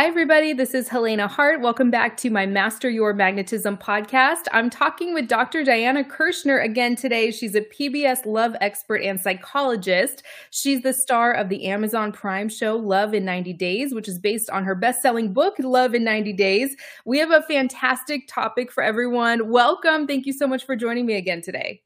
Hi, everybody. This is Helena Hart. Welcome back to my Master Your Magnetism podcast. I'm talking with Dr. Diana Kirschner again today. She's a PBS love expert and psychologist. She's the star of the Amazon Prime show Love in 90 Days, which is based on her best selling book, Love in 90 Days. We have a fantastic topic for everyone. Welcome. Thank you so much for joining me again today.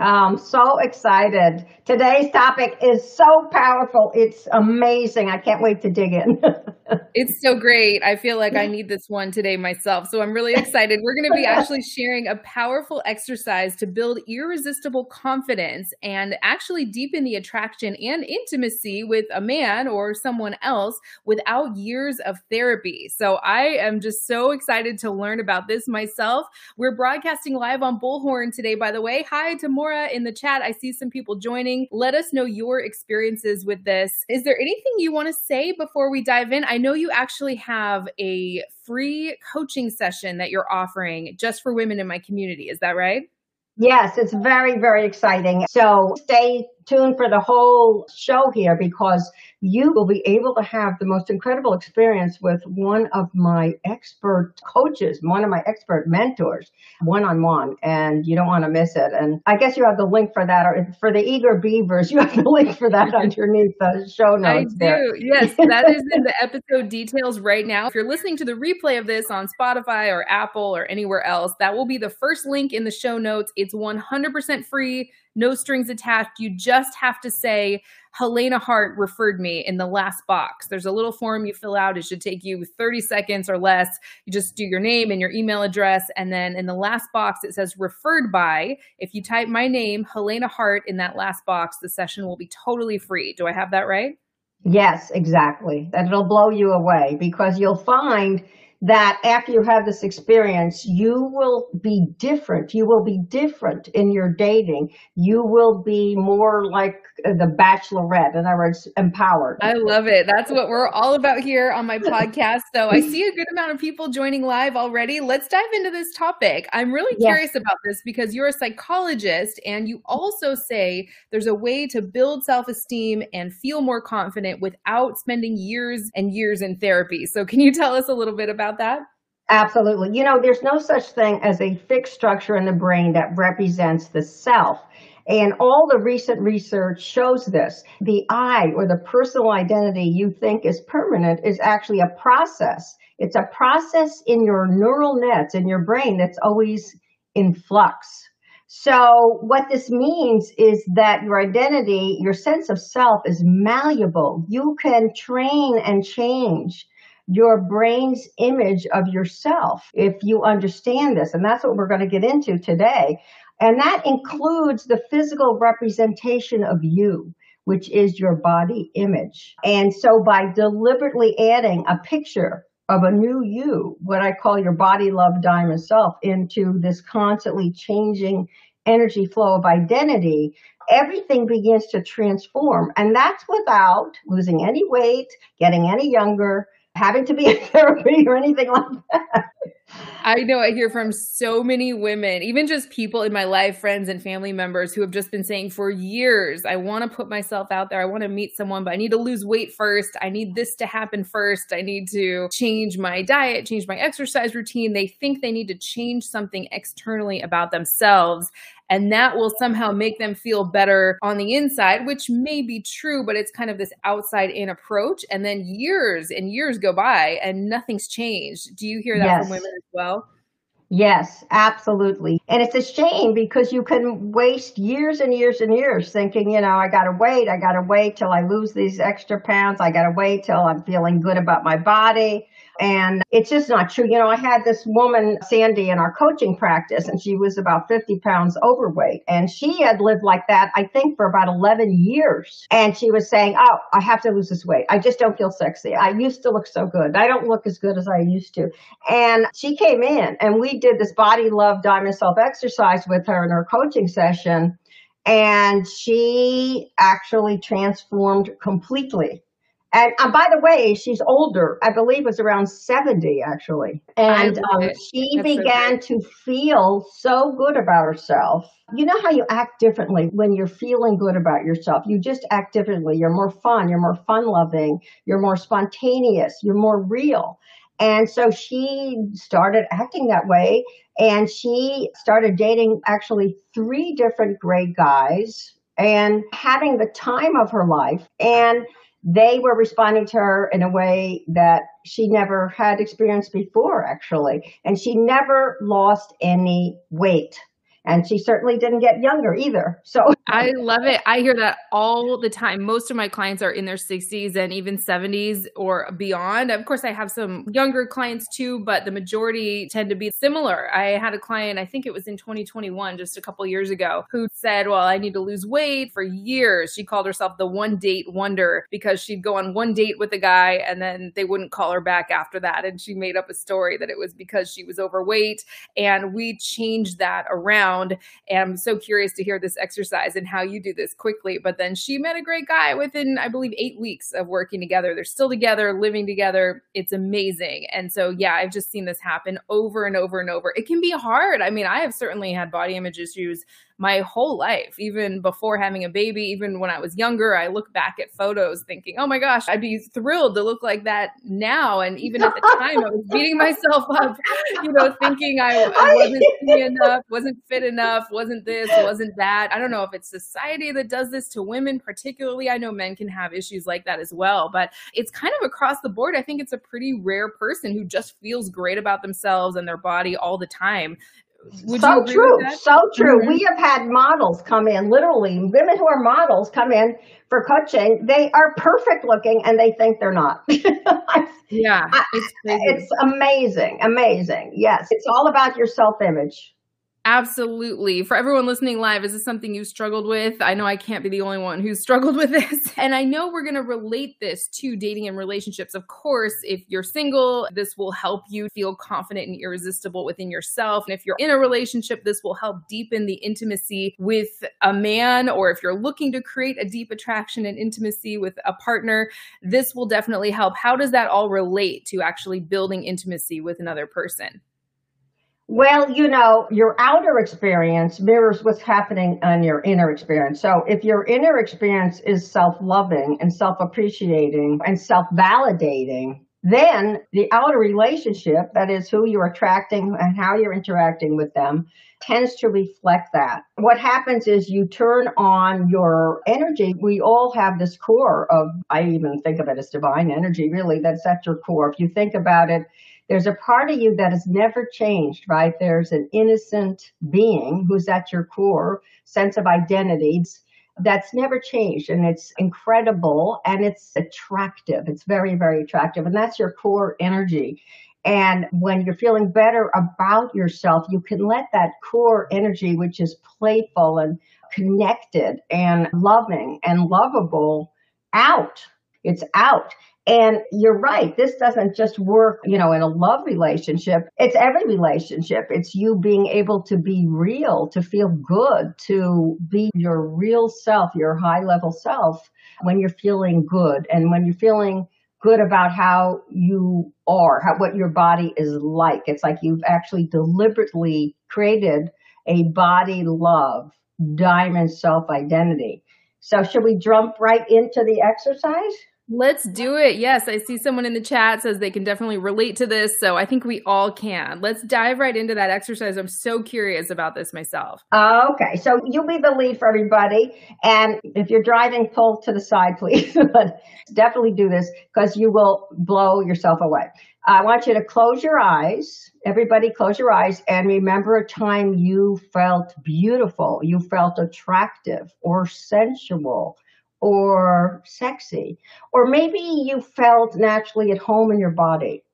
I'm so excited. Today's topic is so powerful. It's amazing. I can't wait to dig in. it's so great. I feel like I need this one today myself. So I'm really excited. We're going to be actually sharing a powerful exercise to build irresistible confidence and actually deepen the attraction and intimacy with a man or someone else without years of therapy. So I am just so excited to learn about this myself. We're broadcasting live on Bullhorn today, by the way. Hi to In the chat. I see some people joining. Let us know your experiences with this. Is there anything you want to say before we dive in? I know you actually have a free coaching session that you're offering just for women in my community. Is that right? Yes, it's very, very exciting. So stay tuned for the whole show here because you will be able to have the most incredible experience with one of my expert coaches, one of my expert mentors, one on one, and you don't want to miss it. And I guess you have the link for that, or for the eager beavers, you have the link for that underneath the show notes. I do. Yes, that is in the episode details right now. If you're listening to the replay of this on Spotify or Apple or anywhere else, that will be the first link in the show notes. It's 100% free no strings attached. You just have to say, Helena Hart referred me in the last box. There's a little form you fill out. It should take you 30 seconds or less. You just do your name and your email address. And then in the last box, it says referred by. If you type my name, Helena Hart, in that last box, the session will be totally free. Do I have that right? Yes, exactly. That it'll blow you away because you'll find that after you have this experience, you will be different. You will be different in your dating. You will be more like the bachelorette. In other words, empowered. I love it. That's what we're all about here on my podcast. So I see a good amount of people joining live already. Let's dive into this topic. I'm really yes. curious about this because you're a psychologist and you also say there's a way to build self esteem and feel more confident without spending years and years in therapy. So can you tell us a little bit about about that? Absolutely. You know, there's no such thing as a fixed structure in the brain that represents the self. And all the recent research shows this. The I or the personal identity you think is permanent is actually a process. It's a process in your neural nets in your brain that's always in flux. So what this means is that your identity, your sense of self is malleable. You can train and change your brain's image of yourself if you understand this. And that's what we're going to get into today. And that includes the physical representation of you, which is your body image. And so by deliberately adding a picture of a new you, what I call your body love diamond self, into this constantly changing energy flow of identity, everything begins to transform. And that's without losing any weight, getting any younger, having to be in therapy or anything like that. I know I hear from so many women, even just people in my life, friends and family members who have just been saying for years, I want to put myself out there. I want to meet someone, but I need to lose weight first. I need this to happen first. I need to change my diet, change my exercise routine. They think they need to change something externally about themselves. And that will somehow make them feel better on the inside, which may be true, but it's kind of this outside in approach. And then years and years go by and nothing's changed. Do you hear that yes. from women as well? Yes, absolutely. And it's a shame because you can waste years and years and years thinking, you know, I got to wait. I got to wait till I lose these extra pounds. I got to wait till I'm feeling good about my body. And it's just not true. You know, I had this woman, Sandy, in our coaching practice, and she was about 50 pounds overweight. And she had lived like that, I think, for about 11 years. And she was saying, Oh, I have to lose this weight. I just don't feel sexy. I used to look so good. I don't look as good as I used to. And she came in and we did this body love diamond self exercise with her in her coaching session. And she actually transformed completely and uh, by the way, she's older. I believe was around 70 actually. And um, she That's began so to feel so good about herself. You know how you act differently when you're feeling good about yourself. You just act differently. You're more fun. You're more fun loving. You're more spontaneous. You're more real. And so she started acting that way. And she started dating actually three different great guys and having the time of her life. And they were responding to her in a way that she never had experienced before, actually. And she never lost any weight and she certainly didn't get younger either. So I love it. I hear that all the time. Most of my clients are in their 60s and even 70s or beyond. Of course, I have some younger clients too, but the majority tend to be similar. I had a client, I think it was in 2021, just a couple years ago, who said, Well, I need to lose weight for years. She called herself the one date wonder because she'd go on one date with a guy and then they wouldn't call her back after that. And she made up a story that it was because she was overweight. And we changed that around around. And I'm so curious to hear this exercise and how you do this quickly. But then she met a great guy within, I believe, eight weeks of working together. They're still together, living together. It's amazing. And so, yeah, I've just seen this happen over and over and over. It can be hard. I mean, I have certainly had body image issues my whole life, even before having a baby, even when I was younger. I look back at photos thinking, oh my gosh, I'd be thrilled to look like that now. And even at the time, I was beating myself up, you know, thinking I, I wasn't enough, wasn't fit enough, wasn't this, wasn't that. I don't know if it's society that does this to women, particularly. I know men can have issues like that as well, but it's kind of across the board. I think it's a pretty rare person who just feels great about themselves and their body all the time. Would so true, so true. Mm-hmm. We have had models come in, literally women who are models come in for coaching. They are perfect looking, and they think they're not. yeah, it's, it's amazing, amazing. Yes, it's all about your self image. Absolutely. For everyone listening live, is this something you struggled with? I know I can't be the only one who's struggled with this. And I know we're going to relate this to dating and relationships. Of course, if you're single, this will help you feel confident and irresistible within yourself. And if you're in a relationship, this will help deepen the intimacy with a man. Or if you're looking to create a deep attraction and intimacy with a partner, this will definitely help. How does that all relate to actually building intimacy with another person? Well, you know, your outer experience mirrors what's happening on your inner experience. So if your inner experience is self-loving and self-appreciating and self-validating, then the outer relationship, that is who you're attracting and how you're interacting with them, tends to reflect that. What happens is you turn on your energy. We all have this core of, I even think of it as divine energy, really, that's at your core. If you think about it, there's a part of you that has never changed, right? There's an innocent being who's at your core sense of identity that's never changed and it's incredible and it's attractive. It's very, very attractive. And that's your core energy. And when you're feeling better about yourself, you can let that core energy, which is playful and connected and loving and lovable, out. It's out. And you're right. This doesn't just work, you know, in a love relationship. It's every relationship. It's you being able to be real, to feel good, to be your real self, your high level self when you're feeling good and when you're feeling good about how you are, how, what your body is like. It's like you've actually deliberately created a body love, diamond self identity. So should we jump right into the exercise? Let's do it. Yes, I see someone in the chat says they can definitely relate to this. So I think we all can. Let's dive right into that exercise. I'm so curious about this myself. Okay, so you'll be the lead for everybody. And if you're driving, pull to the side, please. but definitely do this because you will blow yourself away. I want you to close your eyes. Everybody, close your eyes and remember a time you felt beautiful, you felt attractive or sensual or sexy. Or maybe you felt naturally at home in your body.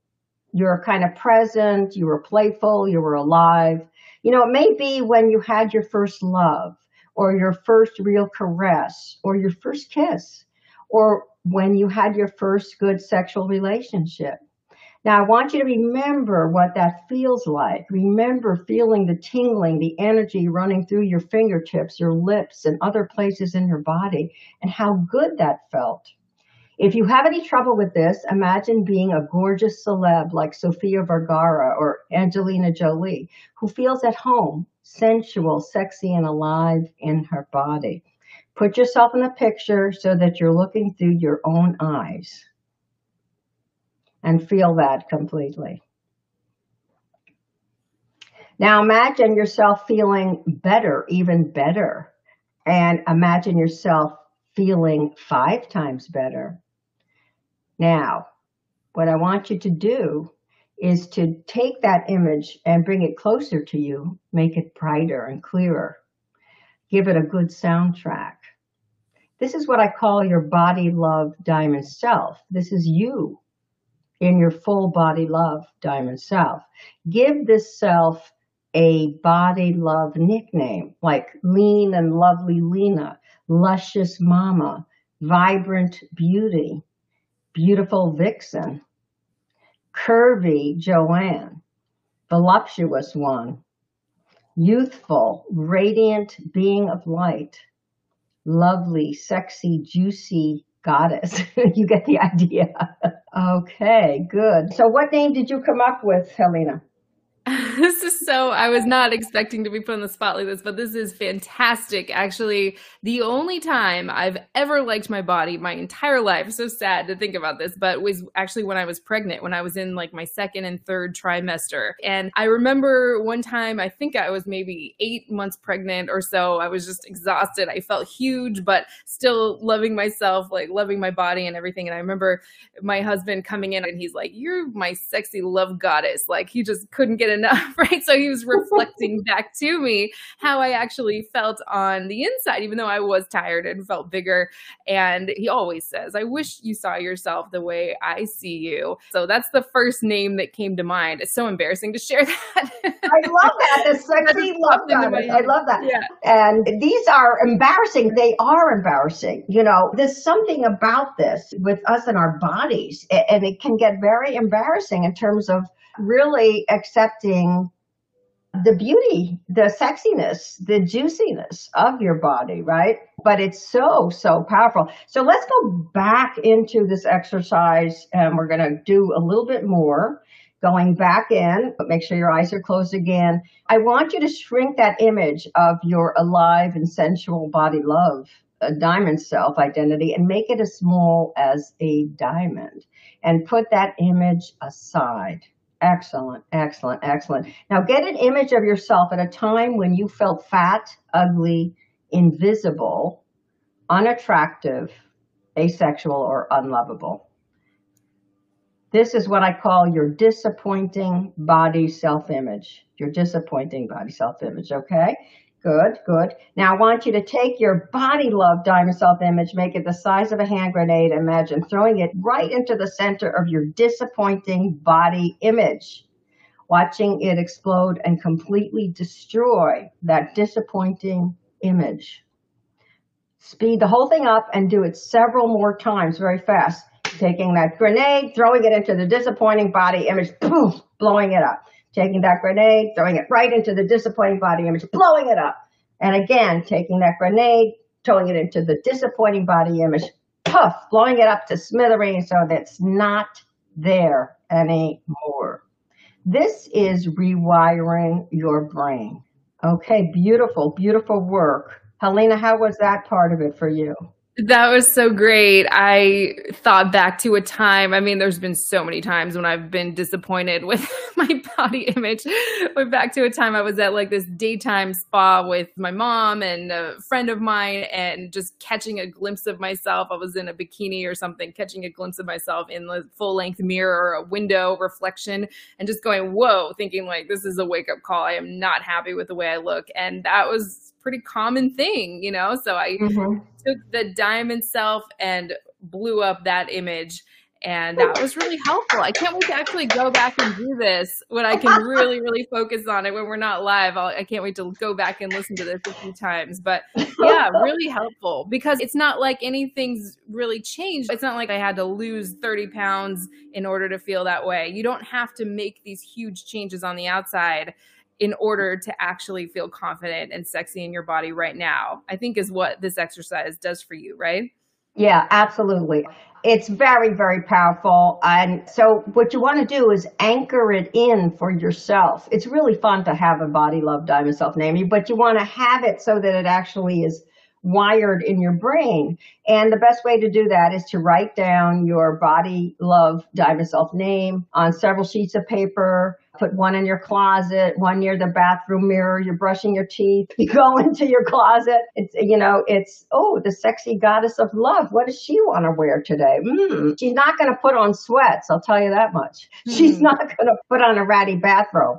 You're kind of present, you were playful, you were alive. You know, it may be when you had your first love or your first real caress or your first kiss or when you had your first good sexual relationship. Now, I want you to remember what that feels like. Remember feeling the tingling, the energy running through your fingertips, your lips, and other places in your body, and how good that felt. If you have any trouble with this, imagine being a gorgeous celeb like Sofia Vergara or Angelina Jolie, who feels at home, sensual, sexy, and alive in her body. Put yourself in the picture so that you're looking through your own eyes and feel that completely. Now imagine yourself feeling better, even better. And imagine yourself feeling five times better. Now, what I want you to do is to take that image and bring it closer to you, make it brighter and clearer. Give it a good soundtrack. This is what I call your body love diamond self. This is you in your full body love diamond self. Give this self a body love nickname like lean and lovely Lena, luscious mama, vibrant beauty, beautiful vixen, curvy Joanne, voluptuous one, youthful, radiant being of light, lovely, sexy, juicy goddess. you get the idea. okay, good. So, what name did you come up with, Helena? this is so I was not expecting to be put on the spot like this, but this is fantastic. Actually, the only time I've ever liked my body my entire life, so sad to think about this, but was actually when I was pregnant, when I was in like my second and third trimester. And I remember one time, I think I was maybe eight months pregnant or so. I was just exhausted. I felt huge, but still loving myself, like loving my body and everything. And I remember my husband coming in and he's like, You're my sexy love goddess. Like he just couldn't get enough, right? So he was reflecting back to me how I actually felt on the inside, even though I was tired and felt bigger. And he always says, I wish you saw yourself the way I see you. So that's the first name that came to mind. It's so embarrassing to share that. I love that. The sexy love that. I love that. Yeah. And these are embarrassing. They are embarrassing. You know, there's something about this with us and our bodies, and it can get very embarrassing in terms of really accepting the beauty, the sexiness, the juiciness of your body, right? But it's so, so powerful. So let's go back into this exercise and we're going to do a little bit more. Going back in, but make sure your eyes are closed again. I want you to shrink that image of your alive and sensual body love, a diamond self identity, and make it as small as a diamond and put that image aside. Excellent, excellent, excellent. Now get an image of yourself at a time when you felt fat, ugly, invisible, unattractive, asexual, or unlovable. This is what I call your disappointing body self image. Your disappointing body self image, okay? Good, good. Now I want you to take your body love diamond self image, make it the size of a hand grenade. Imagine throwing it right into the center of your disappointing body image, watching it explode and completely destroy that disappointing image. Speed the whole thing up and do it several more times very fast. Taking that grenade, throwing it into the disappointing body image, poof, blowing it up taking that grenade, throwing it right into the disappointing body image, blowing it up. And again, taking that grenade, throwing it into the disappointing body image, puff, blowing it up to smithereens so that it's not there anymore. This is rewiring your brain. Okay, beautiful, beautiful work. Helena, how was that part of it for you? That was so great. I thought back to a time. I mean, there's been so many times when I've been disappointed with my body image. Went back to a time I was at like this daytime spa with my mom and a friend of mine, and just catching a glimpse of myself. I was in a bikini or something, catching a glimpse of myself in the full length mirror or a window reflection, and just going, whoa, thinking like, this is a wake up call. I am not happy with the way I look. And that was pretty common thing, you know? So I mm-hmm. took the diamond self and blew up that image. And that was really helpful. I can't wait to actually go back and do this when I can really, really focus on it when we're not live. I'll, I can not wait to go back and listen to this a few times. But yeah, really helpful because it's not like anything's really changed. It's not like I had to lose 30 pounds in order to feel that way. You don't have to make these huge changes on the outside in order to actually feel confident and sexy in your body right now, I think is what this exercise does for you, right? Yeah, absolutely. It's very, very powerful. And so, what you want to do is anchor it in for yourself. It's really fun to have a body love diamond self naming, but you want to have it so that it actually is wired in your brain. And the best way to do that is to write down your body love diamond self name on several sheets of paper put one in your closet, one near the bathroom mirror. You're brushing your teeth. You go into your closet. It's, you know, it's, oh, the sexy goddess of love. What does she want to wear today? Mm, she's not going to put on sweats. I'll tell you that much. Mm. She's not going to put on a ratty bathrobe.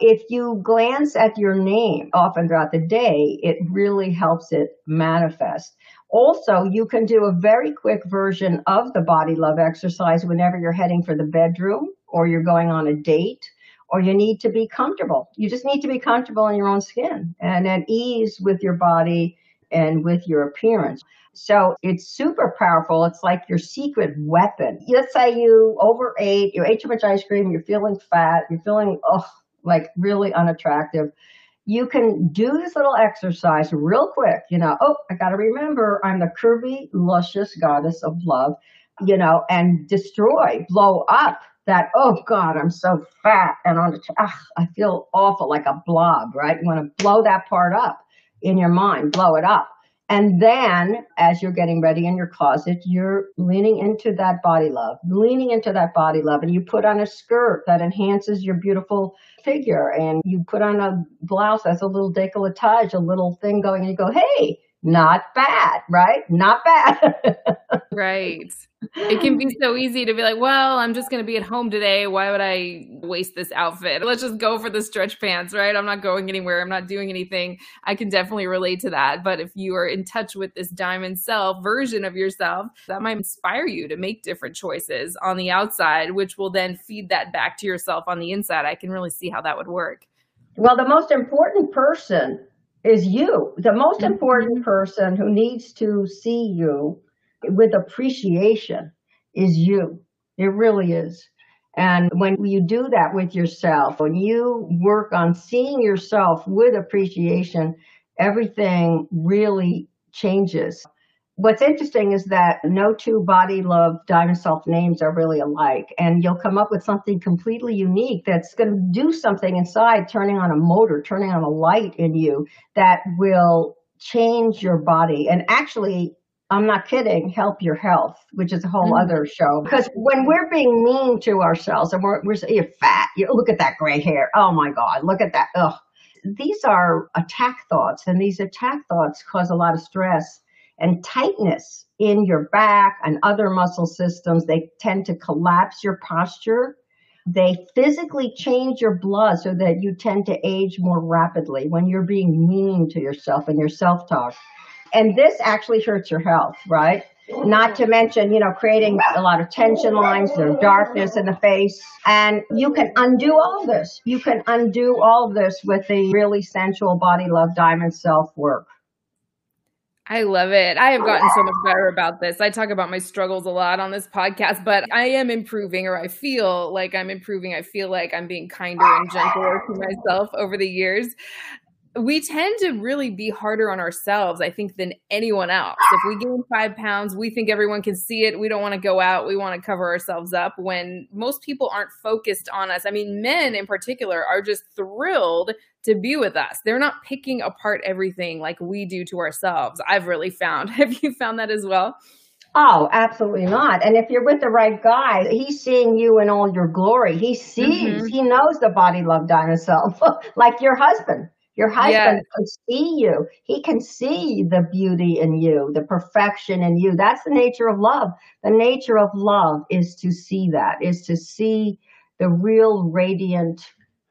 If you glance at your name often throughout the day, it really helps it manifest. Also, you can do a very quick version of the body love exercise whenever you're heading for the bedroom or you're going on a date or you need to be comfortable. You just need to be comfortable in your own skin and at ease with your body and with your appearance. So it's super powerful. It's like your secret weapon. Let's say you overate, you ate too much ice cream, you're feeling fat, you're feeling, oh, like really unattractive. You can do this little exercise real quick. You know, oh, I got to remember I'm the curvy, luscious goddess of love, you know, and destroy, blow up that, oh God, I'm so fat and on the, ugh, I feel awful like a blob, right? You want to blow that part up in your mind, blow it up. And then as you're getting ready in your closet, you're leaning into that body love, leaning into that body love. And you put on a skirt that enhances your beautiful figure. And you put on a blouse that's a little decolletage, a little thing going, and you go, hey, not bad, right? Not bad. right. It can be so easy to be like, well, I'm just going to be at home today. Why would I waste this outfit? Let's just go for the stretch pants, right? I'm not going anywhere. I'm not doing anything. I can definitely relate to that. But if you are in touch with this diamond self version of yourself, that might inspire you to make different choices on the outside, which will then feed that back to yourself on the inside. I can really see how that would work. Well, the most important person is you. The most mm-hmm. important person who needs to see you with appreciation is you. It really is. And when you do that with yourself, when you work on seeing yourself with appreciation, everything really changes. What's interesting is that no two body love diamond self names are really alike. And you'll come up with something completely unique that's going to do something inside, turning on a motor, turning on a light in you that will change your body. And actually, I'm not kidding, help your health, which is a whole mm-hmm. other show. Because when we're being mean to ourselves and we're, we're saying, you're fat, you look at that gray hair. Oh my God, look at that. Ugh. These are attack thoughts, and these attack thoughts cause a lot of stress and tightness in your back and other muscle systems. They tend to collapse your posture. They physically change your blood so that you tend to age more rapidly when you're being mean to yourself and your self talk. And this actually hurts your health, right? Not to mention, you know, creating a lot of tension lines, there's darkness in the face. And you can undo all this. You can undo all of this with the really sensual body love diamond self work. I love it. I have gotten so much better about this. I talk about my struggles a lot on this podcast, but I am improving, or I feel like I'm improving. I feel like I'm being kinder and gentler to myself over the years. we tend to really be harder on ourselves, I think, than anyone else. If we gain five pounds, we think everyone can see it. We don't want to go out. We want to cover ourselves up when most people aren't focused on us. I mean, men in particular are just thrilled to be with us. They're not picking apart everything like we do to ourselves. I've really found. Have you found that as well? Oh, absolutely not. And if you're with the right guy, he's seeing you in all your glory. He sees, mm-hmm. he knows the body love self, like your husband. Your husband yes. can see you. He can see the beauty in you, the perfection in you. That's the nature of love. The nature of love is to see that, is to see the real radiant,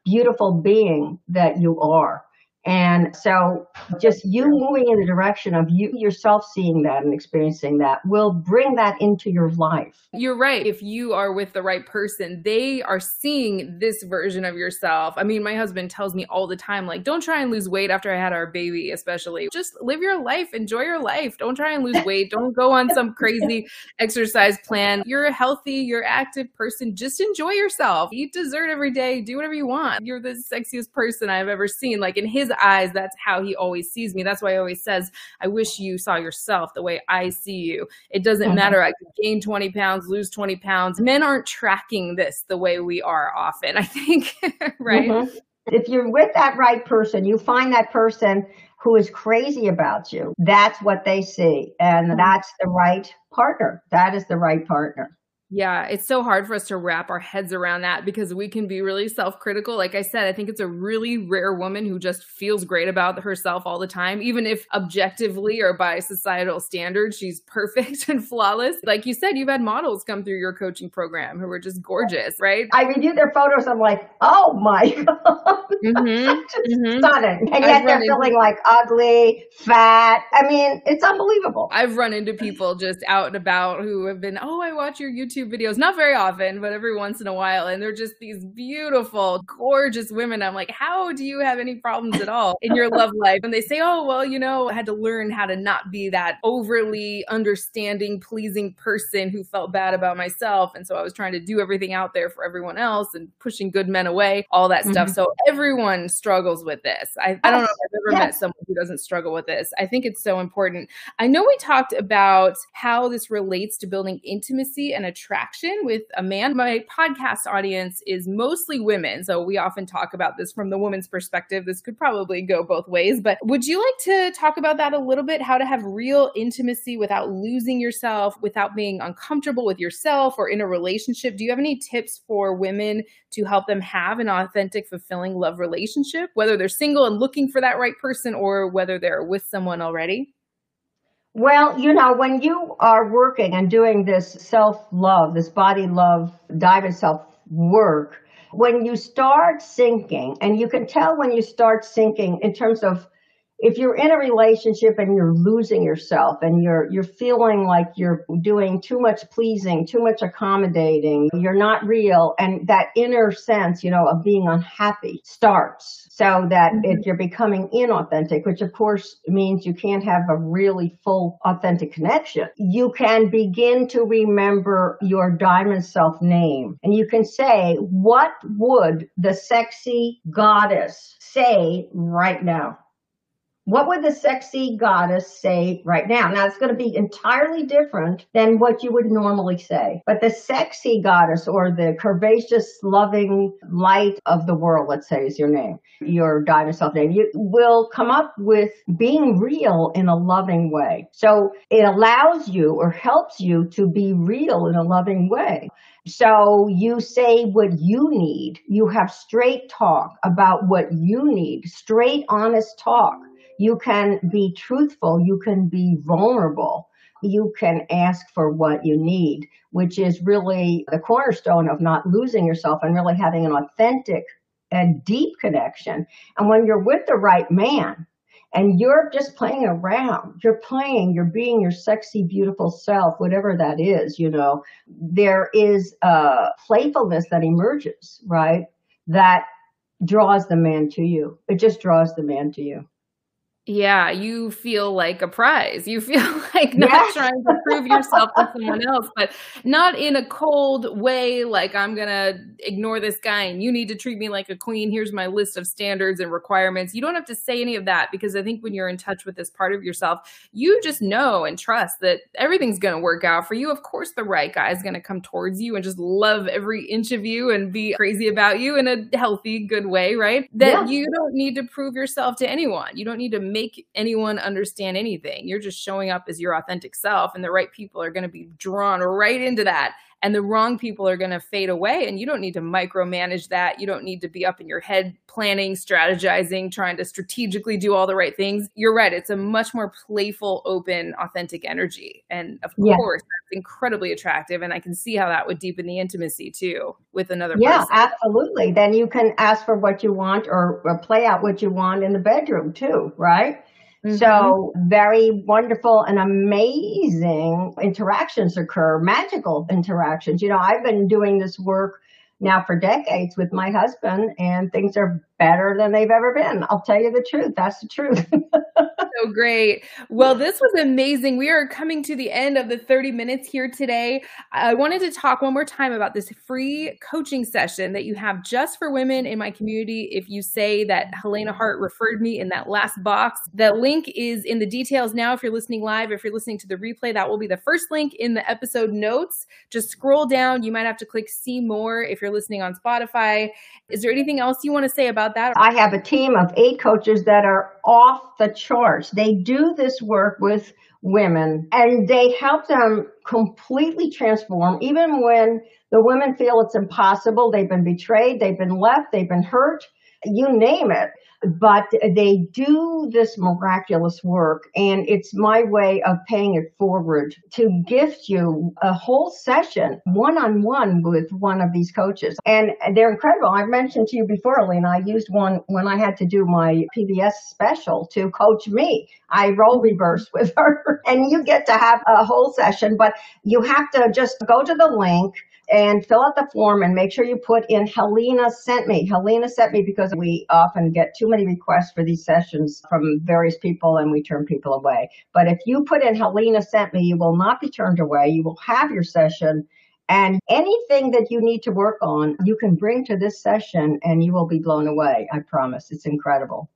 beautiful being that you are. And so just you moving in the direction of you yourself seeing that and experiencing that will bring that into your life. You're right. If you are with the right person, they are seeing this version of yourself. I mean, my husband tells me all the time, like, don't try and lose weight after I had our baby, especially. Just live your life, enjoy your life. Don't try and lose weight. Don't go on some crazy exercise plan. You're a healthy, you're active person. Just enjoy yourself. Eat dessert every day. Do whatever you want. You're the sexiest person I've ever seen. Like in his eyes, that's how he always sees me. That's why he always says, I wish you saw yourself the way I see you. It doesn't mm-hmm. matter. I could gain 20 pounds, lose 20 pounds. Men aren't tracking this the way we are often, I think, right? Mm-hmm. If you're with that right person, you find that person who is crazy about you. That's what they see. And mm-hmm. that's the right partner. That is the right partner. Yeah, it's so hard for us to wrap our heads around that because we can be really self critical. Like I said, I think it's a really rare woman who just feels great about herself all the time, even if objectively or by societal standards, she's perfect and flawless. Like you said, you've had models come through your coaching program who were just gorgeous, right? I review their photos. I'm like, oh my God. Mm-hmm, mm-hmm. Stunning. And yet they're feeling like ugly, fat. I mean, it's unbelievable. I've run into people just out and about who have been, oh, I watch your YouTube YouTube videos, not very often, but every once in a while. And they're just these beautiful, gorgeous women. I'm like, how do you have any problems at all in your love life? And they say, oh, well, you know, I had to learn how to not be that overly understanding, pleasing person who felt bad about myself. And so I was trying to do everything out there for everyone else and pushing good men away, all that mm-hmm. stuff. So everyone struggles with this. I, I don't know if I've ever yes. met someone who doesn't struggle with this. I think it's so important. I know we talked about how this relates to building intimacy and attraction attraction with a man. My podcast audience is mostly women. So we often talk about this from the woman's perspective. This could probably go both ways. But would you like to talk about that a little bit? How to have real intimacy without losing yourself, without being uncomfortable with yourself or in a relationship? Do you have any tips for women to help them have an authentic, fulfilling love relationship, whether they're single and looking for that right person or whether they're with someone already? Well, you know, when you are working and doing this self love, this body love, diamond self work, when you start sinking, and you can tell when you start sinking in terms of if you're in a relationship and you're losing yourself and you're you're feeling like you're doing too much pleasing, too much accommodating, you're not real and that inner sense, you know, of being unhappy starts. So that mm-hmm. if you're becoming inauthentic, which of course means you can't have a really full authentic connection, you can begin to remember your diamond self name and you can say, what would the sexy goddess say right now? What would the sexy goddess say right now? Now it's going to be entirely different than what you would normally say. But the sexy goddess or the curvaceous, loving light of the world, let's say is your name, your self name, you will come up with being real in a loving way. So it allows you or helps you to be real in a loving way. So you say what you need. You have straight talk about what you need, straight, honest talk you can be truthful. You can be vulnerable. You can ask for what you need, which is really the cornerstone of not losing yourself and really having an authentic and deep connection. And when you're with the right man, and you're just playing around. You're playing, you're being your sexy, beautiful self, whatever that is, you know, there is a playfulness that emerges, right? That draws the man to you. It just draws the man to you. Yeah, you feel like a prize. You feel like not trying to prove yourself to someone else, but not in a cold way, like I'm going to ignore this guy and you need to treat me like a queen. Here's my list of standards and requirements. You don't have to say any of that because I think when you're in touch with this part of yourself, you just know and trust that everything's going to work out for you. Of course, the right guy is going to come towards you and just love every inch of you and be crazy about you in a healthy, good way, right? That yeah. you don't need to prove yourself to anyone. You don't need to make anyone understand anything. You're just showing up as your authentic self, and the right people are going to be drawn right into that. And the wrong people are going to fade away. And you don't need to micromanage that. You don't need to be up in your head planning, strategizing, trying to strategically do all the right things. You're right. It's a much more playful, open, authentic energy. And of yeah. course, that's incredibly attractive. And I can see how that would deepen the intimacy too with another person. yeah, person. absolutely. Then you can ask for what you want or, or play out what you want in the bedroom too, right? Mm-hmm. So very wonderful and amazing interactions occur, magical interactions. You know, I've been doing this work now for decades with my husband and things are better than they've ever been. I'll tell you the truth. That's the truth. so great. Well, this was amazing. We are coming to the end of the 30 minutes here today. I wanted to talk one more time about this free coaching session that you have just for women in my community. If you say that Helena Hart referred me in that last box, the link is in the details now. If you're listening live, if you're listening to the replay, that will be the first link in the episode notes. Just scroll down. You might have to click see more if you're listening on Spotify. Is there anything else you want to say about about that? I have a team of eight coaches that are off the charts. They do this work with women and they help them completely transform, even when the women feel it's impossible. They've been betrayed, they've been left, they've been hurt, you name it but they do this miraculous work and it's my way of paying it forward to gift you a whole session one-on-one with one of these coaches. And they're incredible. I've mentioned to you before Alina, i used one when i had to do my pbs special to coach me. I role reverse with her and you get to have a whole session but you have to just go to the link and fill out the form and make sure you put in Helena sent me. Helena sent me because we often get too many requests for these sessions from various people and we turn people away. But if you put in Helena sent me, you will not be turned away. You will have your session and anything that you need to work on, you can bring to this session and you will be blown away. I promise. It's incredible.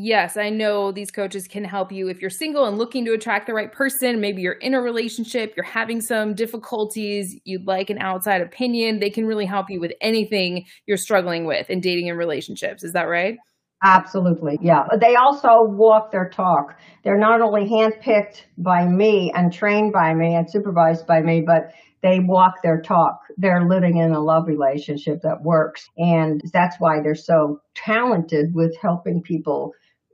Yes, I know these coaches can help you if you're single and looking to attract the right person. Maybe you're in a relationship, you're having some difficulties, you'd like an outside opinion. They can really help you with anything you're struggling with in dating and relationships. Is that right? Absolutely. Yeah. They also walk their talk. They're not only handpicked by me and trained by me and supervised by me, but they walk their talk. They're living in a love relationship that works. And that's why they're so talented with helping people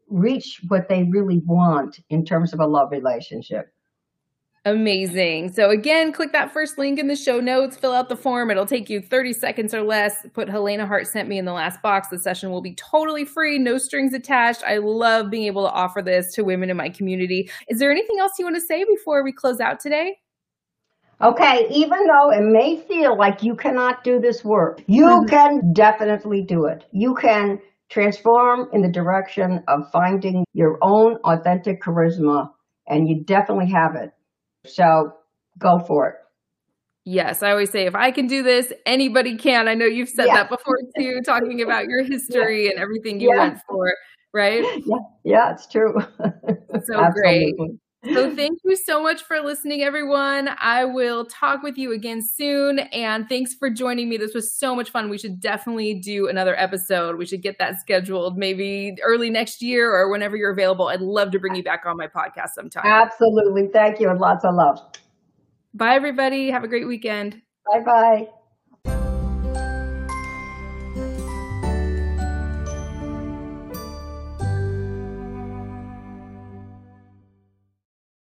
reach what they really want in terms of a love relationship. Amazing. So again, click that first link in the show notes, fill out the form. It'll take you 30 seconds or less. Put Helena Hart sent me in the last box. The session will be totally free, no strings attached. I love being able to offer this to women in my community. Is there anything else you want to say before we close out today? Okay, even though it may feel like you cannot do this work, you mm-hmm. can definitely do it. You can transform in the direction of finding your own authentic charisma, and you definitely have it. So go for it. Yes, I always say if I can do this, anybody can. I know you've said yeah. that before too, talking about your history yeah. and everything you yeah. went for, right? Yeah, yeah, it's true. so great. So thank you so much for listening, everyone. I will talk with you again soon. And thanks for joining me. This was so much fun. We should definitely do another episode. We should get that scheduled maybe early next year or whenever you're available. I'd love to bring you back on my podcast sometime. Absolutely. Thank you. And lots of love. Bye, everybody. Have a great weekend. Bye bye.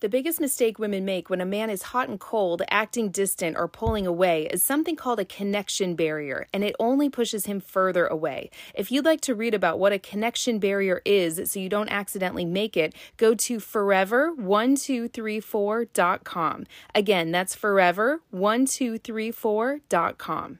The biggest mistake women make when a man is hot and cold, acting distant, or pulling away is something called a connection barrier, and it only pushes him further away. If you'd like to read about what a connection barrier is so you don't accidentally make it, go to forever1234.com. Again, that's forever1234.com.